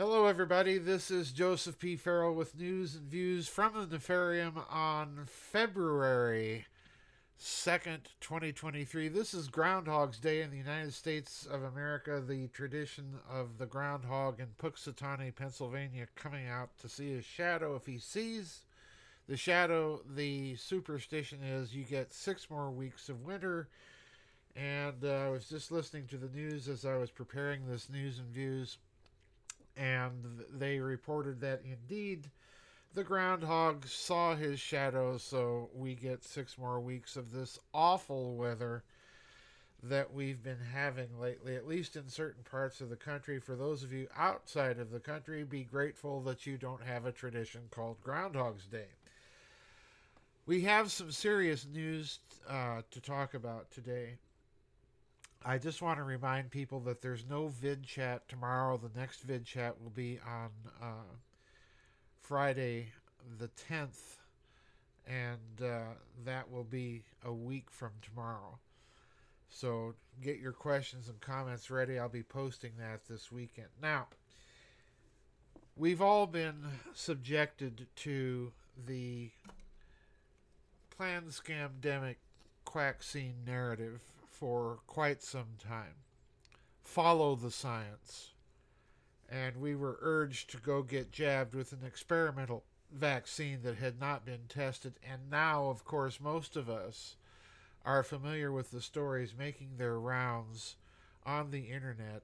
Hello, everybody. This is Joseph P. Farrell with news and views from the Nefarium on February 2nd, 2023. This is Groundhog's Day in the United States of America, the tradition of the groundhog in Punxsutawney, Pennsylvania, coming out to see his shadow. If he sees the shadow, the superstition is you get six more weeks of winter. And uh, I was just listening to the news as I was preparing this news and views and they reported that indeed the groundhog saw his shadow, so we get six more weeks of this awful weather that we've been having lately, at least in certain parts of the country. For those of you outside of the country, be grateful that you don't have a tradition called Groundhog's Day. We have some serious news uh, to talk about today. I just want to remind people that there's no vid chat tomorrow. The next vid chat will be on uh, Friday the 10th, and uh, that will be a week from tomorrow. So get your questions and comments ready. I'll be posting that this weekend. Now, we've all been subjected to the planned scamdemic quacksine narrative for quite some time. Follow the science. And we were urged to go get jabbed with an experimental vaccine that had not been tested. And now, of course, most of us are familiar with the stories making their rounds on the internet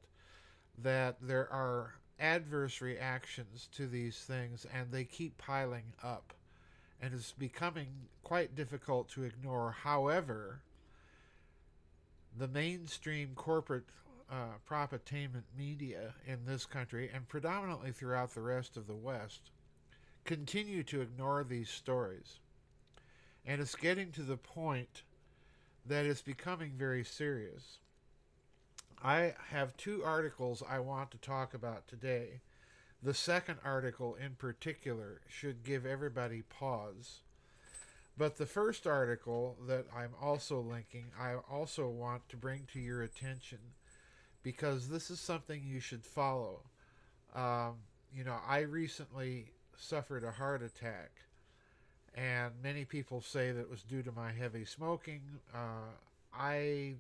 that there are adverse reactions to these things and they keep piling up and it's becoming quite difficult to ignore. However, the mainstream corporate uh, propaganda media in this country and predominantly throughout the rest of the West continue to ignore these stories. And it's getting to the point that it's becoming very serious. I have two articles I want to talk about today. The second article, in particular, should give everybody pause but the first article that I'm also linking, I also want to bring to your attention because this is something you should follow. Um, you know, I recently suffered a heart attack, and many people say that was due to my heavy smoking. Uh, I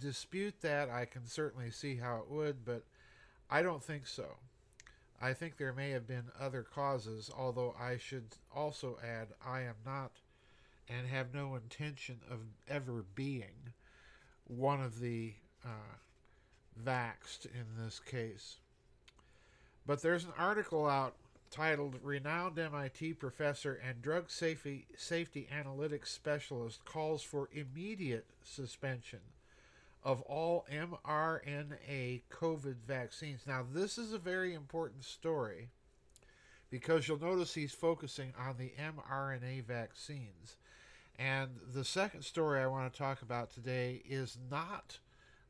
dispute that. I can certainly see how it would, but I don't think so. I think there may have been other causes, although I should also add I am not and have no intention of ever being one of the uh, vaxxed in this case. But there's an article out titled Renowned MIT Professor and Drug Safety, Safety Analytics Specialist Calls for Immediate Suspension of all mRNA COVID vaccines. Now, this is a very important story because you'll notice he's focusing on the mRNA vaccines. And the second story I want to talk about today is not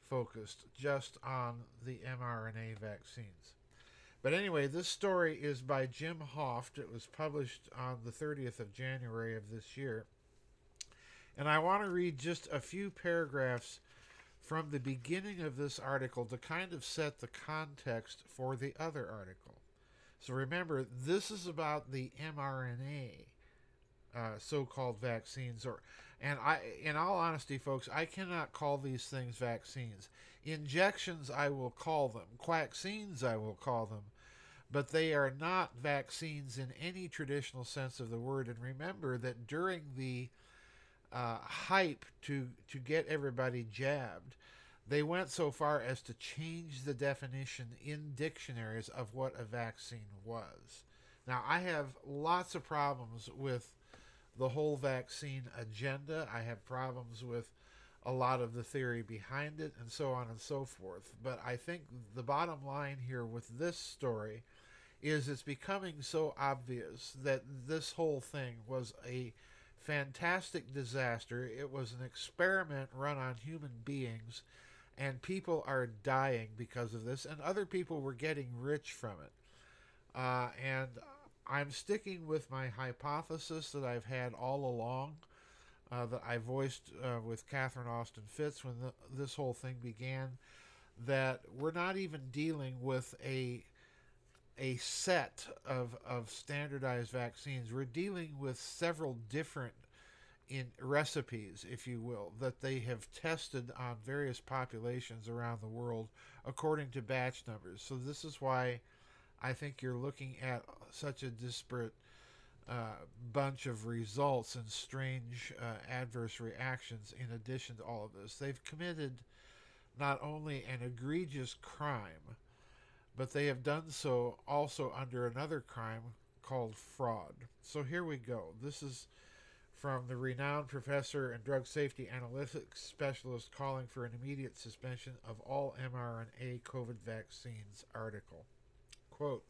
focused just on the mRNA vaccines. But anyway, this story is by Jim Hoft. It was published on the 30th of January of this year. And I want to read just a few paragraphs from the beginning of this article to kind of set the context for the other article. So remember, this is about the mRNA uh, so-called vaccines or and I in all honesty folks I cannot call these things vaccines. Injections I will call them. Vaccines I will call them. But they are not vaccines in any traditional sense of the word. And remember that during the uh, hype to to get everybody jabbed they went so far as to change the definition in dictionaries of what a vaccine was. Now I have lots of problems with the whole vaccine agenda. I have problems with a lot of the theory behind it and so on and so forth. But I think the bottom line here with this story is it's becoming so obvious that this whole thing was a fantastic disaster. It was an experiment run on human beings, and people are dying because of this, and other people were getting rich from it. Uh, and I'm sticking with my hypothesis that I've had all along, uh, that I voiced uh, with Catherine Austin Fitts when the, this whole thing began, that we're not even dealing with a a set of, of standardized vaccines. We're dealing with several different in recipes, if you will, that they have tested on various populations around the world according to batch numbers. So this is why I think you're looking at such a disparate uh, bunch of results and strange uh, adverse reactions in addition to all of this. They've committed not only an egregious crime, but they have done so also under another crime called fraud. So here we go. This is from the renowned professor and drug safety analytics specialist calling for an immediate suspension of all mRNA COVID vaccines article. Quote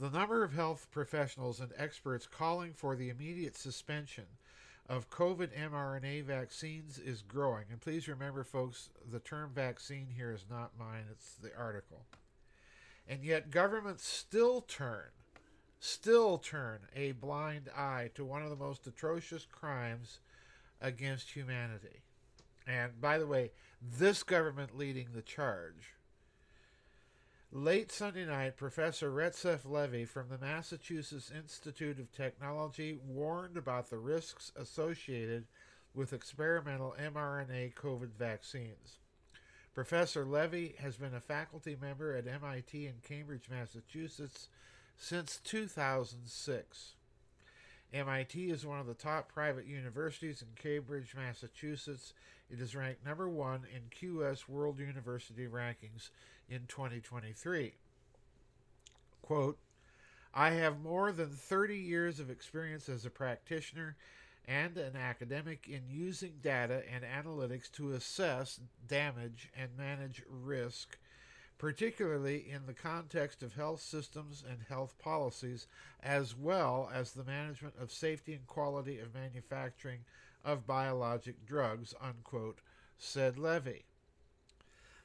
The number of health professionals and experts calling for the immediate suspension of COVID mRNA vaccines is growing. And please remember, folks, the term vaccine here is not mine, it's the article. And yet, governments still turn, still turn a blind eye to one of the most atrocious crimes against humanity. And by the way, this government leading the charge Late Sunday night, Professor Retsef Levi from the Massachusetts Institute of Technology warned about the risks associated with experimental mRNA COVID vaccines. Professor Levi has been a faculty member at MIT in Cambridge, Massachusetts since 2006. MIT is one of the top private universities in Cambridge, Massachusetts. It is ranked number one in QS World University rankings in 2023. Quote, I have more than 30 years of experience as a practitioner and an academic in using data and analytics to assess damage and manage risk, particularly in the context of health systems and health policies, as well as the management of safety and quality of manufacturing of biologic drugs, unquote, said Levi.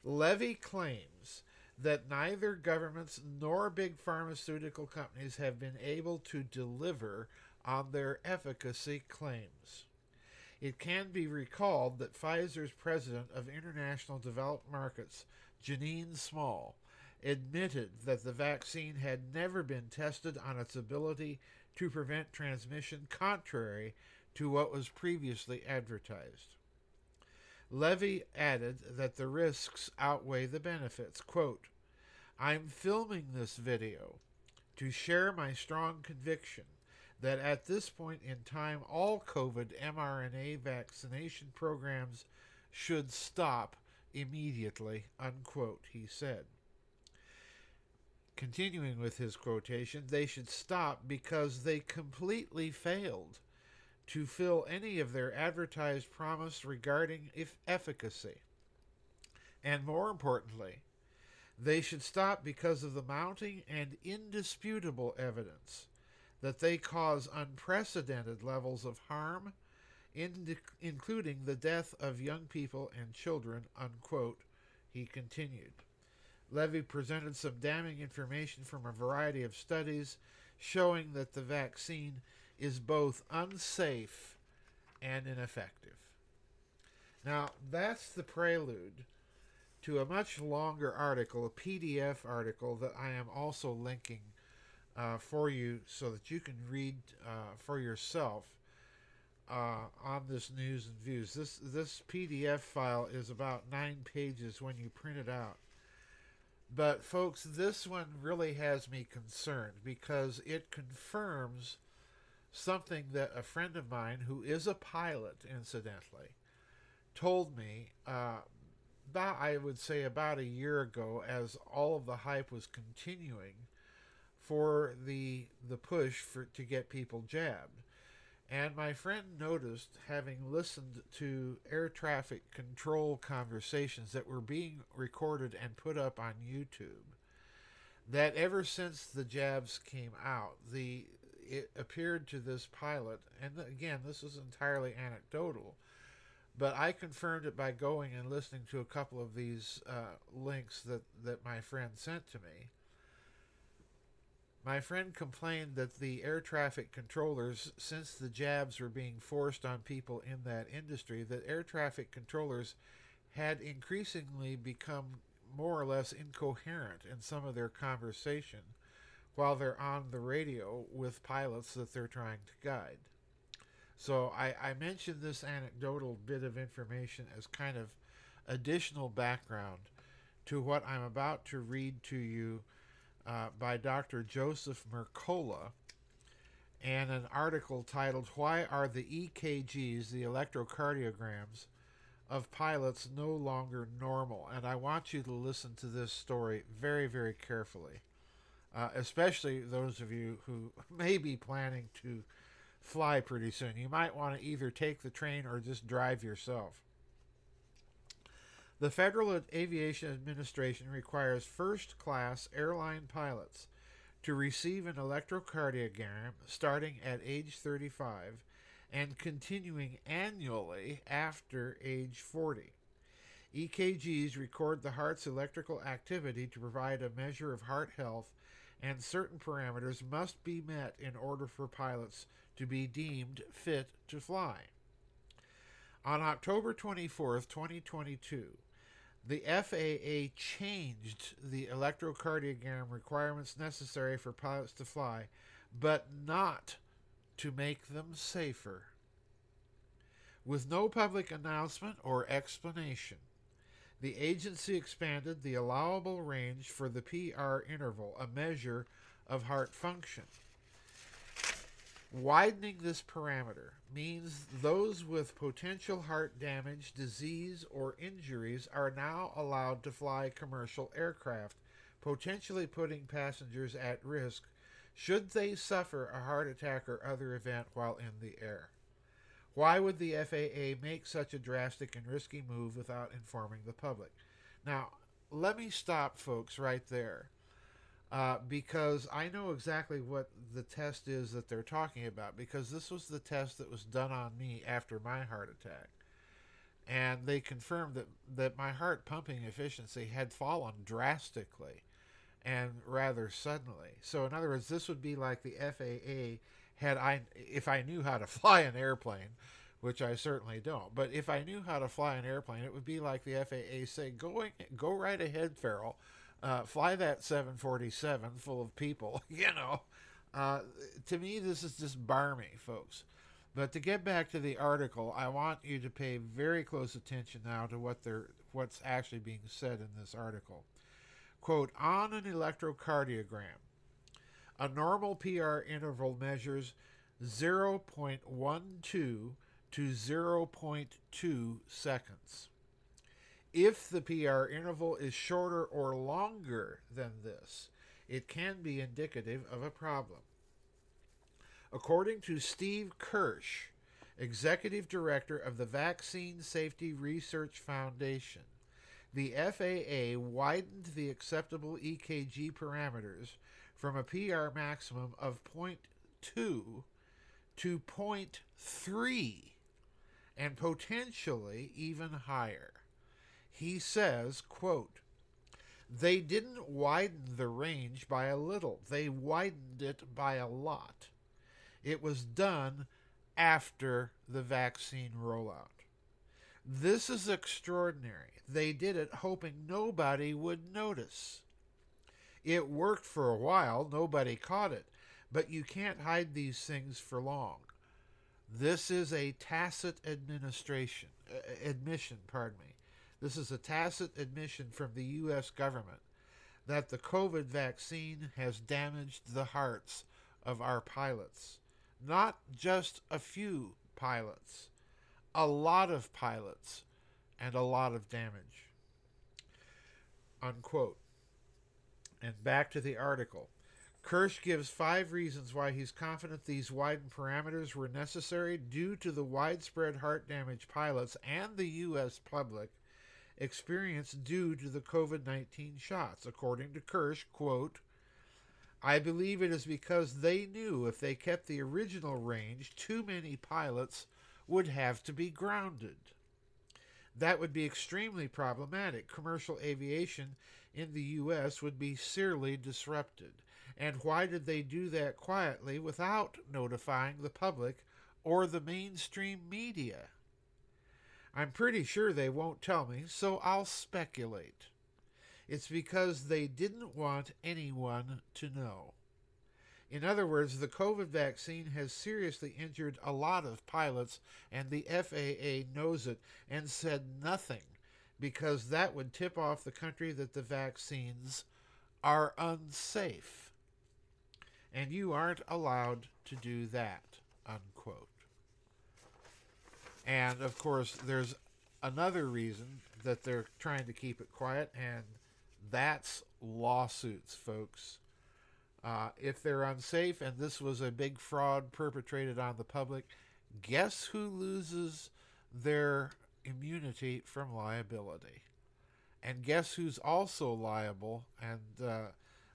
Levi claims that neither governments nor big pharmaceutical companies have been able to deliver on their efficacy claims. It can be recalled that Pfizer's president of international developed markets, Janine Small, admitted that the vaccine had never been tested on its ability to prevent transmission, contrary to what was previously advertised. Levi added that the risks outweigh the benefits. Quote, I'm filming this video to share my strong conviction that at this point in time, all COVID mRNA vaccination programs should stop immediately, unquote, he said. Continuing with his quotation, they should stop because they completely failed to fill any of their advertised promise regarding if efficacy. And more importantly, they should stop because of the mounting and indisputable evidence that they cause unprecedented levels of harm, in, including the death of young people and children, unquote, he continued. Levi presented some damning information from a variety of studies showing that the vaccine is both unsafe and ineffective. Now, that's the prelude to a much longer article, a PDF article that I am also linking uh, for you so that you can read uh, for yourself uh, on this news and views. This this PDF file is about nine pages when you print it out. But folks, this one really has me concerned because it confirms something that a friend of mine, who is a pilot, incidentally, told me uh, about, I would say, about a year ago, as all of the hype was continuing for the the push for to get people jabbed. And my friend noticed, having listened to air traffic control conversations that were being recorded and put up on YouTube, that ever since the jabs came out, the appeared to this pilot, and again, this is entirely anecdotal, but I confirmed it by going and listening to a couple of these uh, links that, that my friend sent to me. My friend complained that the air traffic controllers, since the jabs were being forced on people in that industry, that air traffic controllers had increasingly become more or less incoherent in some of their conversation while they're on the radio with pilots that they're trying to guide. So I, I mentioned this anecdotal bit of information as kind of additional background to what I'm about to read to you uh, by Dr. Joseph Mercola and an article titled Why Are the EKGs, the electrocardiograms, of pilots no longer normal? And I want you to listen to this story very, very carefully, uh, especially those of you who may be planning to fly pretty soon. You might want to either take the train or just drive yourself. The Federal Aviation Administration requires first class airline pilots to receive an electrocardiogram starting at age 35 and continuing annually after age 40. EKGs record the heart's electrical activity to provide a measure of heart health, and certain parameters must be met in order for pilots to be deemed fit to fly. On October 24, 2022, the FAA changed the electrocardiogram requirements necessary for pilots to fly, but not to make them safer. With no public announcement or explanation, the agency expanded the allowable range for the PR interval, a measure of heart function. Widening this parameter means those with potential heart damage, disease, or injuries are now allowed to fly commercial aircraft, potentially putting passengers at risk should they suffer a heart attack or other event while in the air. Why would the FAA make such a drastic and risky move without informing the public? Now, let me stop, folks, right there uh, because I know exactly what the test is that they're talking about because this was the test that was done on me after my heart attack. And they confirmed that, that my heart pumping efficiency had fallen drastically and rather suddenly. So, in other words, this would be like the FAA had I, if I knew how to fly an airplane, which I certainly don't. But if I knew how to fly an airplane, it would be like the FAA say, "Going, go right ahead, Farrell uh, fly that 747 full of people, you know. Uh, to me, this is just barmy, folks. But to get back to the article, I want you to pay very close attention now to what they're, what's actually being said in this article. Quote, on an electrocardiogram, a normal PR interval measures 0.12 to 0.2 seconds. If the PR interval is shorter or longer than this, it can be indicative of a problem. According to Steve Kirsch, executive director of the Vaccine Safety Research Foundation, the FAA widened the acceptable EKG parameters from a PR maximum of 0.2 to 0.3 and potentially even higher he says, quote, they didn't widen the range by a little, they widened it by a lot. It was done after the vaccine rollout. This is extraordinary. They did it hoping nobody would notice. It worked for a while, nobody caught it, but you can't hide these things for long. This is a tacit administration, uh, admission, pardon me. This is a tacit admission from the U.S. government that the COVID vaccine has damaged the hearts of our pilots. Not just a few pilots, a lot of pilots, and a lot of damage. Unquote. And back to the article. Kirsch gives five reasons why he's confident these widened parameters were necessary due to the widespread heart damage pilots and the U.S. public experienced due to the COVID 19 shots. According to Kirsch, quote, I believe it is because they knew if they kept the original range, too many pilots would have to be grounded. That would be extremely problematic. Commercial aviation in the U.S. would be severely disrupted. And why did they do that quietly without notifying the public or the mainstream media? I'm pretty sure they won't tell me, so I'll speculate. It's because they didn't want anyone to know. In other words, the COVID vaccine has seriously injured a lot of pilots, and the FAA knows it and said nothing because that would tip off the country that the vaccines are unsafe. And you aren't allowed to do that. Unquote. And of course, there's another reason that they're trying to keep it quiet, and that's lawsuits, folks. Uh, if they're unsafe and this was a big fraud perpetrated on the public, guess who loses their immunity from liability? And guess who's also liable and uh,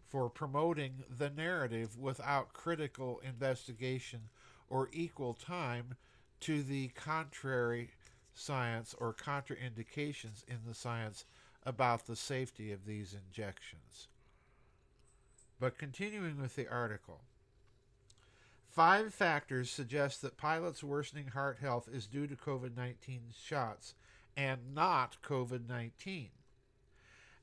for promoting the narrative without critical investigation or equal time to the contrary science or contraindications in the science about the safety of these injections. But continuing with the article, five factors suggest that pilots' worsening heart health is due to COVID 19 shots and not COVID 19.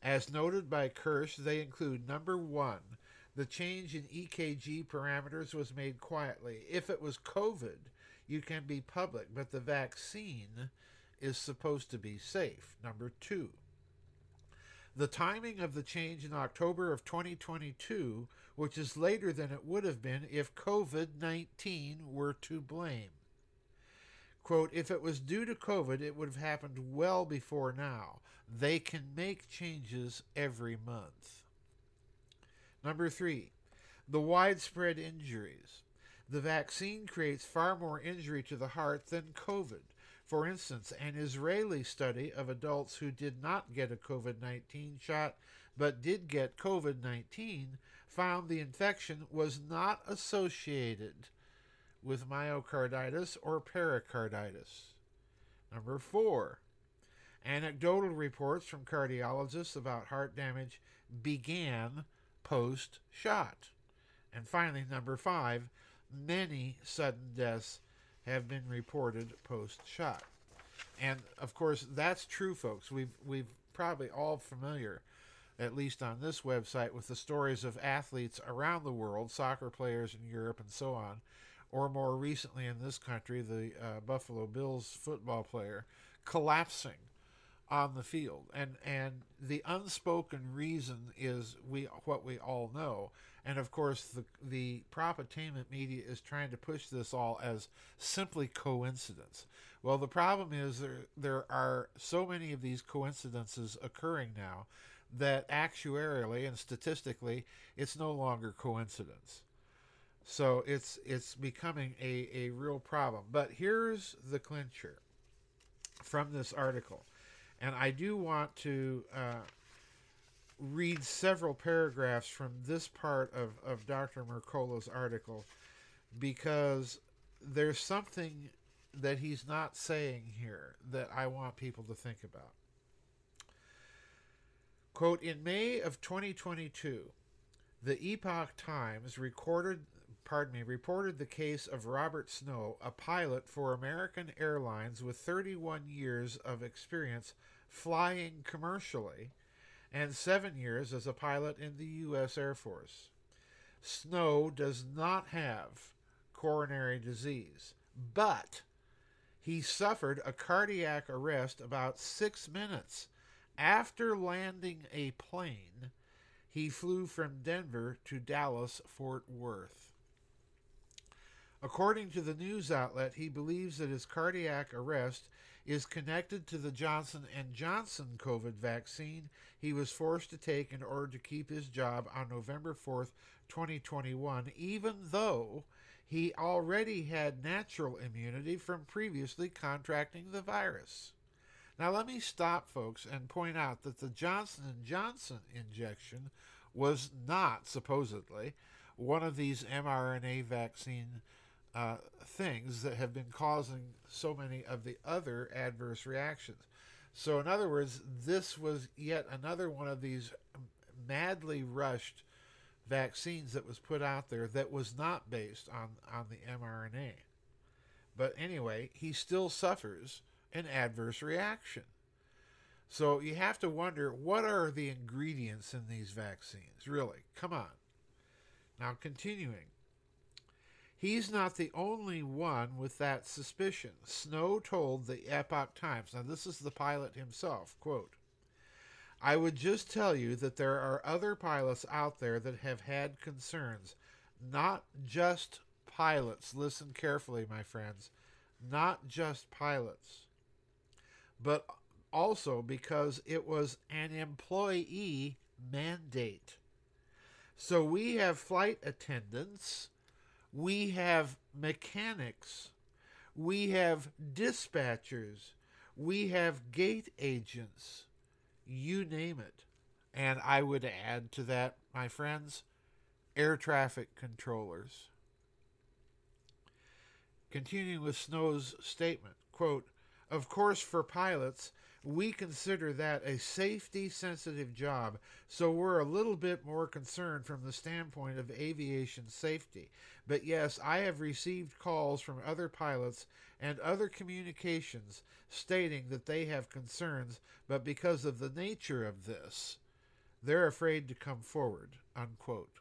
As noted by Kirsch, they include number one, the change in EKG parameters was made quietly. If it was COVID, you can be public, but the vaccine is supposed to be safe. Number two, the timing of the change in October of 2022, which is later than it would have been if COVID 19 were to blame. Quote, if it was due to COVID, it would have happened well before now. They can make changes every month. Number three, the widespread injuries. The vaccine creates far more injury to the heart than COVID. For instance, an Israeli study of adults who did not get a COVID 19 shot but did get COVID 19 found the infection was not associated with myocarditis or pericarditis. Number four, anecdotal reports from cardiologists about heart damage began post shot. And finally, number five, many sudden deaths have been reported post shot. And of course, that's true, folks. We've we've probably all familiar, at least on this website, with the stories of athletes around the world, soccer players in Europe and so on, or more recently in this country, the uh, Buffalo Bills football player collapsing on the field. And and the unspoken reason is we what we all know. And of course, the the propaganda media is trying to push this all as simply coincidence. Well, the problem is there there are so many of these coincidences occurring now that actuarially and statistically, it's no longer coincidence. So it's it's becoming a, a real problem. But here's the clincher from this article, and I do want to uh, read several paragraphs from this part of, of Dr. Mercola's article because there's something that he's not saying here that I want people to think about. Quote In May of 2022, the Epoch Times recorded pardon me, reported the case of Robert Snow, a pilot for American Airlines with 31 years of experience flying commercially and seven years as a pilot in the U.S. Air Force. Snow does not have coronary disease, but he suffered a cardiac arrest about six minutes after landing a plane. He flew from Denver to Dallas Fort Worth. According to the news outlet, he believes that his cardiac arrest is connected to the Johnson and Johnson COVID vaccine he was forced to take in order to keep his job on November 4th, 2021, even though he already had natural immunity from previously contracting the virus. Now let me stop folks and point out that the Johnson and Johnson injection was not supposedly one of these mRNA vaccine uh, things that have been causing so many of the other adverse reactions. So, in other words, this was yet another one of these madly rushed vaccines that was put out there that was not based on, on the mRNA. But anyway, he still suffers an adverse reaction. So you have to wonder what are the ingredients in these vaccines? Really, come on. Now, continuing. He's not the only one with that suspicion. Snow told the Epoch Times, now this is the pilot himself, quote, I would just tell you that there are other pilots out there that have had concerns. Not just pilots. Listen carefully, my friends. Not just pilots. But also because it was an employee mandate. So we have flight attendants we have mechanics, we have dispatchers, we have gate agents, you name it. And I would add to that, my friends, air traffic controllers. Continuing with Snow's statement, quote, of course, for pilots, we consider that a safety sensitive job, so we're a little bit more concerned from the standpoint of aviation safety. But yes, I have received calls from other pilots and other communications stating that they have concerns, but because of the nature of this, they're afraid to come forward. Unquote.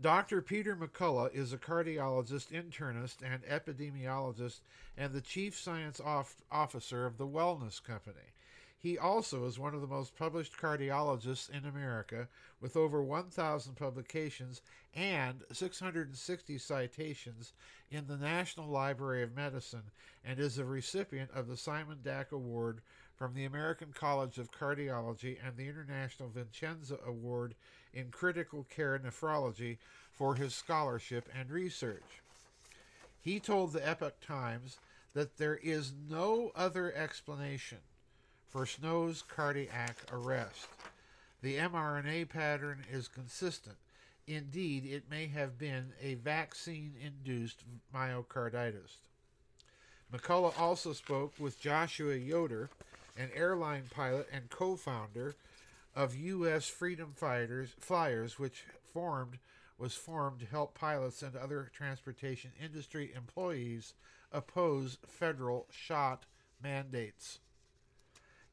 Dr. Peter McCullough is a cardiologist, internist, and epidemiologist, and the chief science off- officer of the Wellness Company. He also is one of the most published cardiologists in America, with over 1,000 publications and 660 citations in the National Library of Medicine, and is a recipient of the Simon Dack Award from the American College of Cardiology and the International Vicenza Award in critical care nephrology for his scholarship and research. He told the Epoch Times that there is no other explanation for Snow's cardiac arrest. The mRNA pattern is consistent. Indeed, it may have been a vaccine induced myocarditis. McCullough also spoke with Joshua Yoder, an airline pilot and co founder of U.S. Freedom Fighters Flyers, which formed was formed to help pilots and other transportation industry employees oppose federal shot mandates.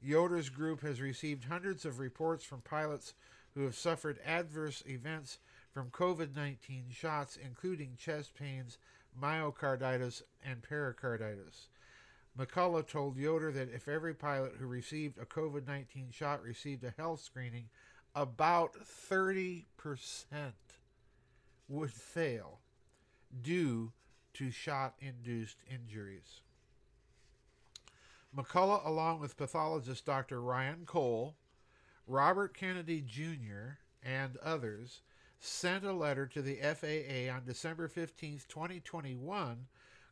Yoder's group has received hundreds of reports from pilots who have suffered adverse events from COVID 19 shots, including chest pains, myocarditis, and pericarditis. McCullough told Yoder that if every pilot who received a COVID 19 shot received a health screening, about 30% would fail due to shot induced injuries. McCullough, along with pathologist Dr. Ryan Cole, Robert Kennedy Jr., and others, sent a letter to the FAA on December 15, 2021,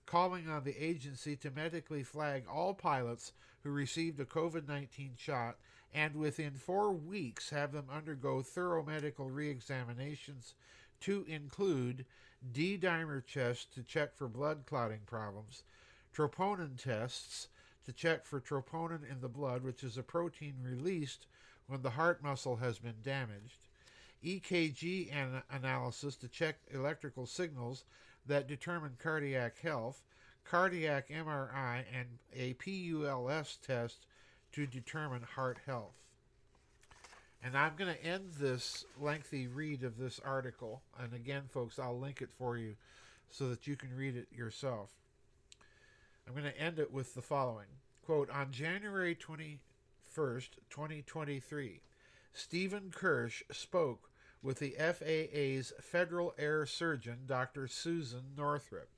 calling on the agency to medically flag all pilots who received a COVID 19 shot and within four weeks have them undergo thorough medical re examinations to include D dimer tests to check for blood clotting problems, troponin tests to check for troponin in the blood, which is a protein released when the heart muscle has been damaged, EKG an- analysis to check electrical signals that determine cardiac health, cardiac MRI, and a PULS test to determine heart health. And I'm going to end this lengthy read of this article. And again, folks, I'll link it for you so that you can read it yourself. I'm going to end it with the following quote On January 21st, 2023, Stephen Kirsch spoke with the FAA's federal air surgeon, Dr. Susan Northrup.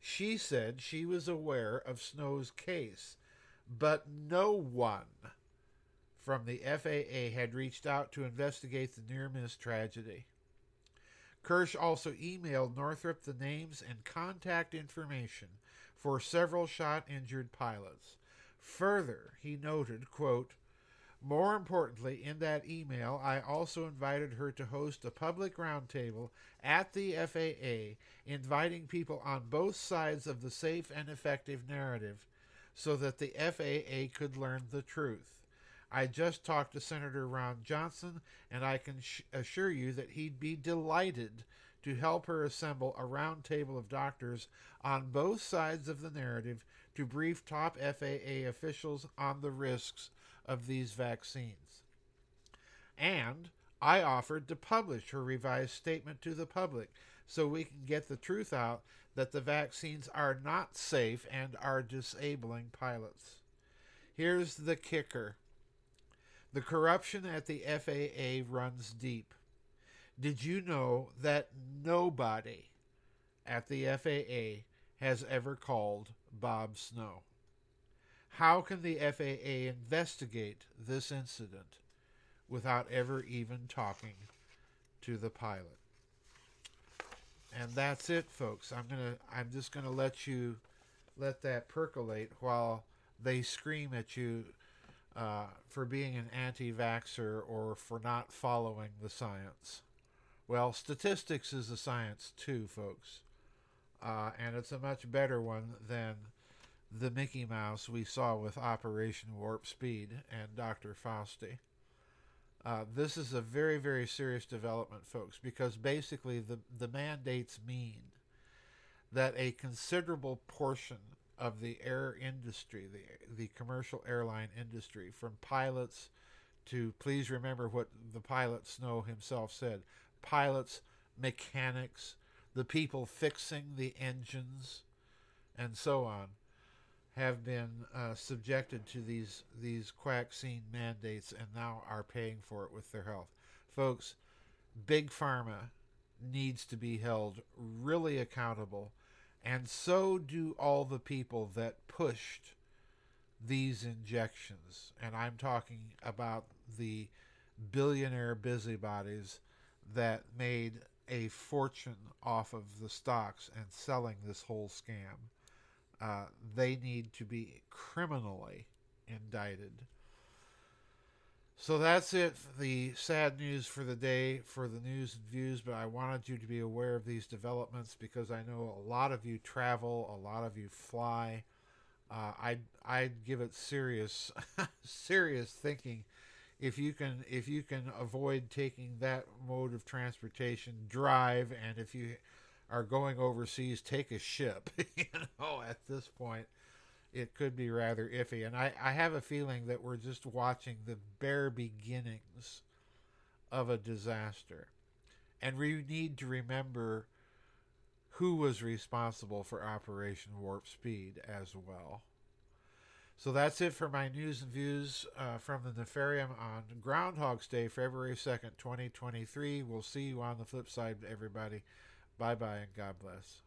She said she was aware of Snow's case, but no one from the FAA had reached out to investigate the near miss tragedy. Kirsch also emailed Northrup the names and contact information for several shot injured pilots. Further, he noted, quote, more importantly, in that email, I also invited her to host a public roundtable at the FAA, inviting people on both sides of the safe and effective narrative so that the FAA could learn the truth. I just talked to Senator Ron Johnson, and I can sh- assure you that he'd be delighted to help her assemble a roundtable of doctors on both sides of the narrative to brief top FAA officials on the risks of these vaccines. And I offered to publish her revised statement to the public so we can get the truth out that the vaccines are not safe and are disabling pilots. Here's the kicker the corruption at the FAA runs deep. Did you know that nobody at the FAA has ever called Bob Snow? How can the FAA investigate this incident without ever even talking to the pilot? And that's it, folks. I'm gonna. I'm just gonna let you let that percolate while they scream at you uh, for being an anti-vaxxer or for not following the science. Well, statistics is a science too, folks, uh, and it's a much better one than the Mickey Mouse we saw with Operation Warp Speed and Dr. Fauci. Uh, this is a very, very serious development, folks, because basically the, the mandates mean that a considerable portion of the air industry, the, the commercial airline industry, from pilots to, please remember what the pilot Snow himself said pilots, mechanics, the people fixing the engines, and so on have been uh, subjected to these these quacksine mandates and now are paying for it with their health. Folks, big pharma needs to be held really accountable, and so do all the people that pushed these injections. And I'm talking about the billionaire busybodies that made a fortune off of the stocks and selling this whole scam. Uh, they need to be criminally indicted. So that's it. The sad news for the day for the news and views, but I wanted you to be aware of these developments because I know a lot of you travel, a lot of you fly. Uh, I'd I'd give it serious serious thinking if you can if you can avoid taking that mode of transportation, drive, and if you are going overseas, take a ship. you know, at this point, it could be rather iffy. And I, I have a feeling that we're just watching the bare beginnings of a disaster. And we need to remember who was responsible for Operation Warp Speed as well. So that's it for my news and views uh, from the Nefarium on Groundhog's Day, February 2nd, 2023. We'll see you on the flip side, everybody. Bye bye and God bless.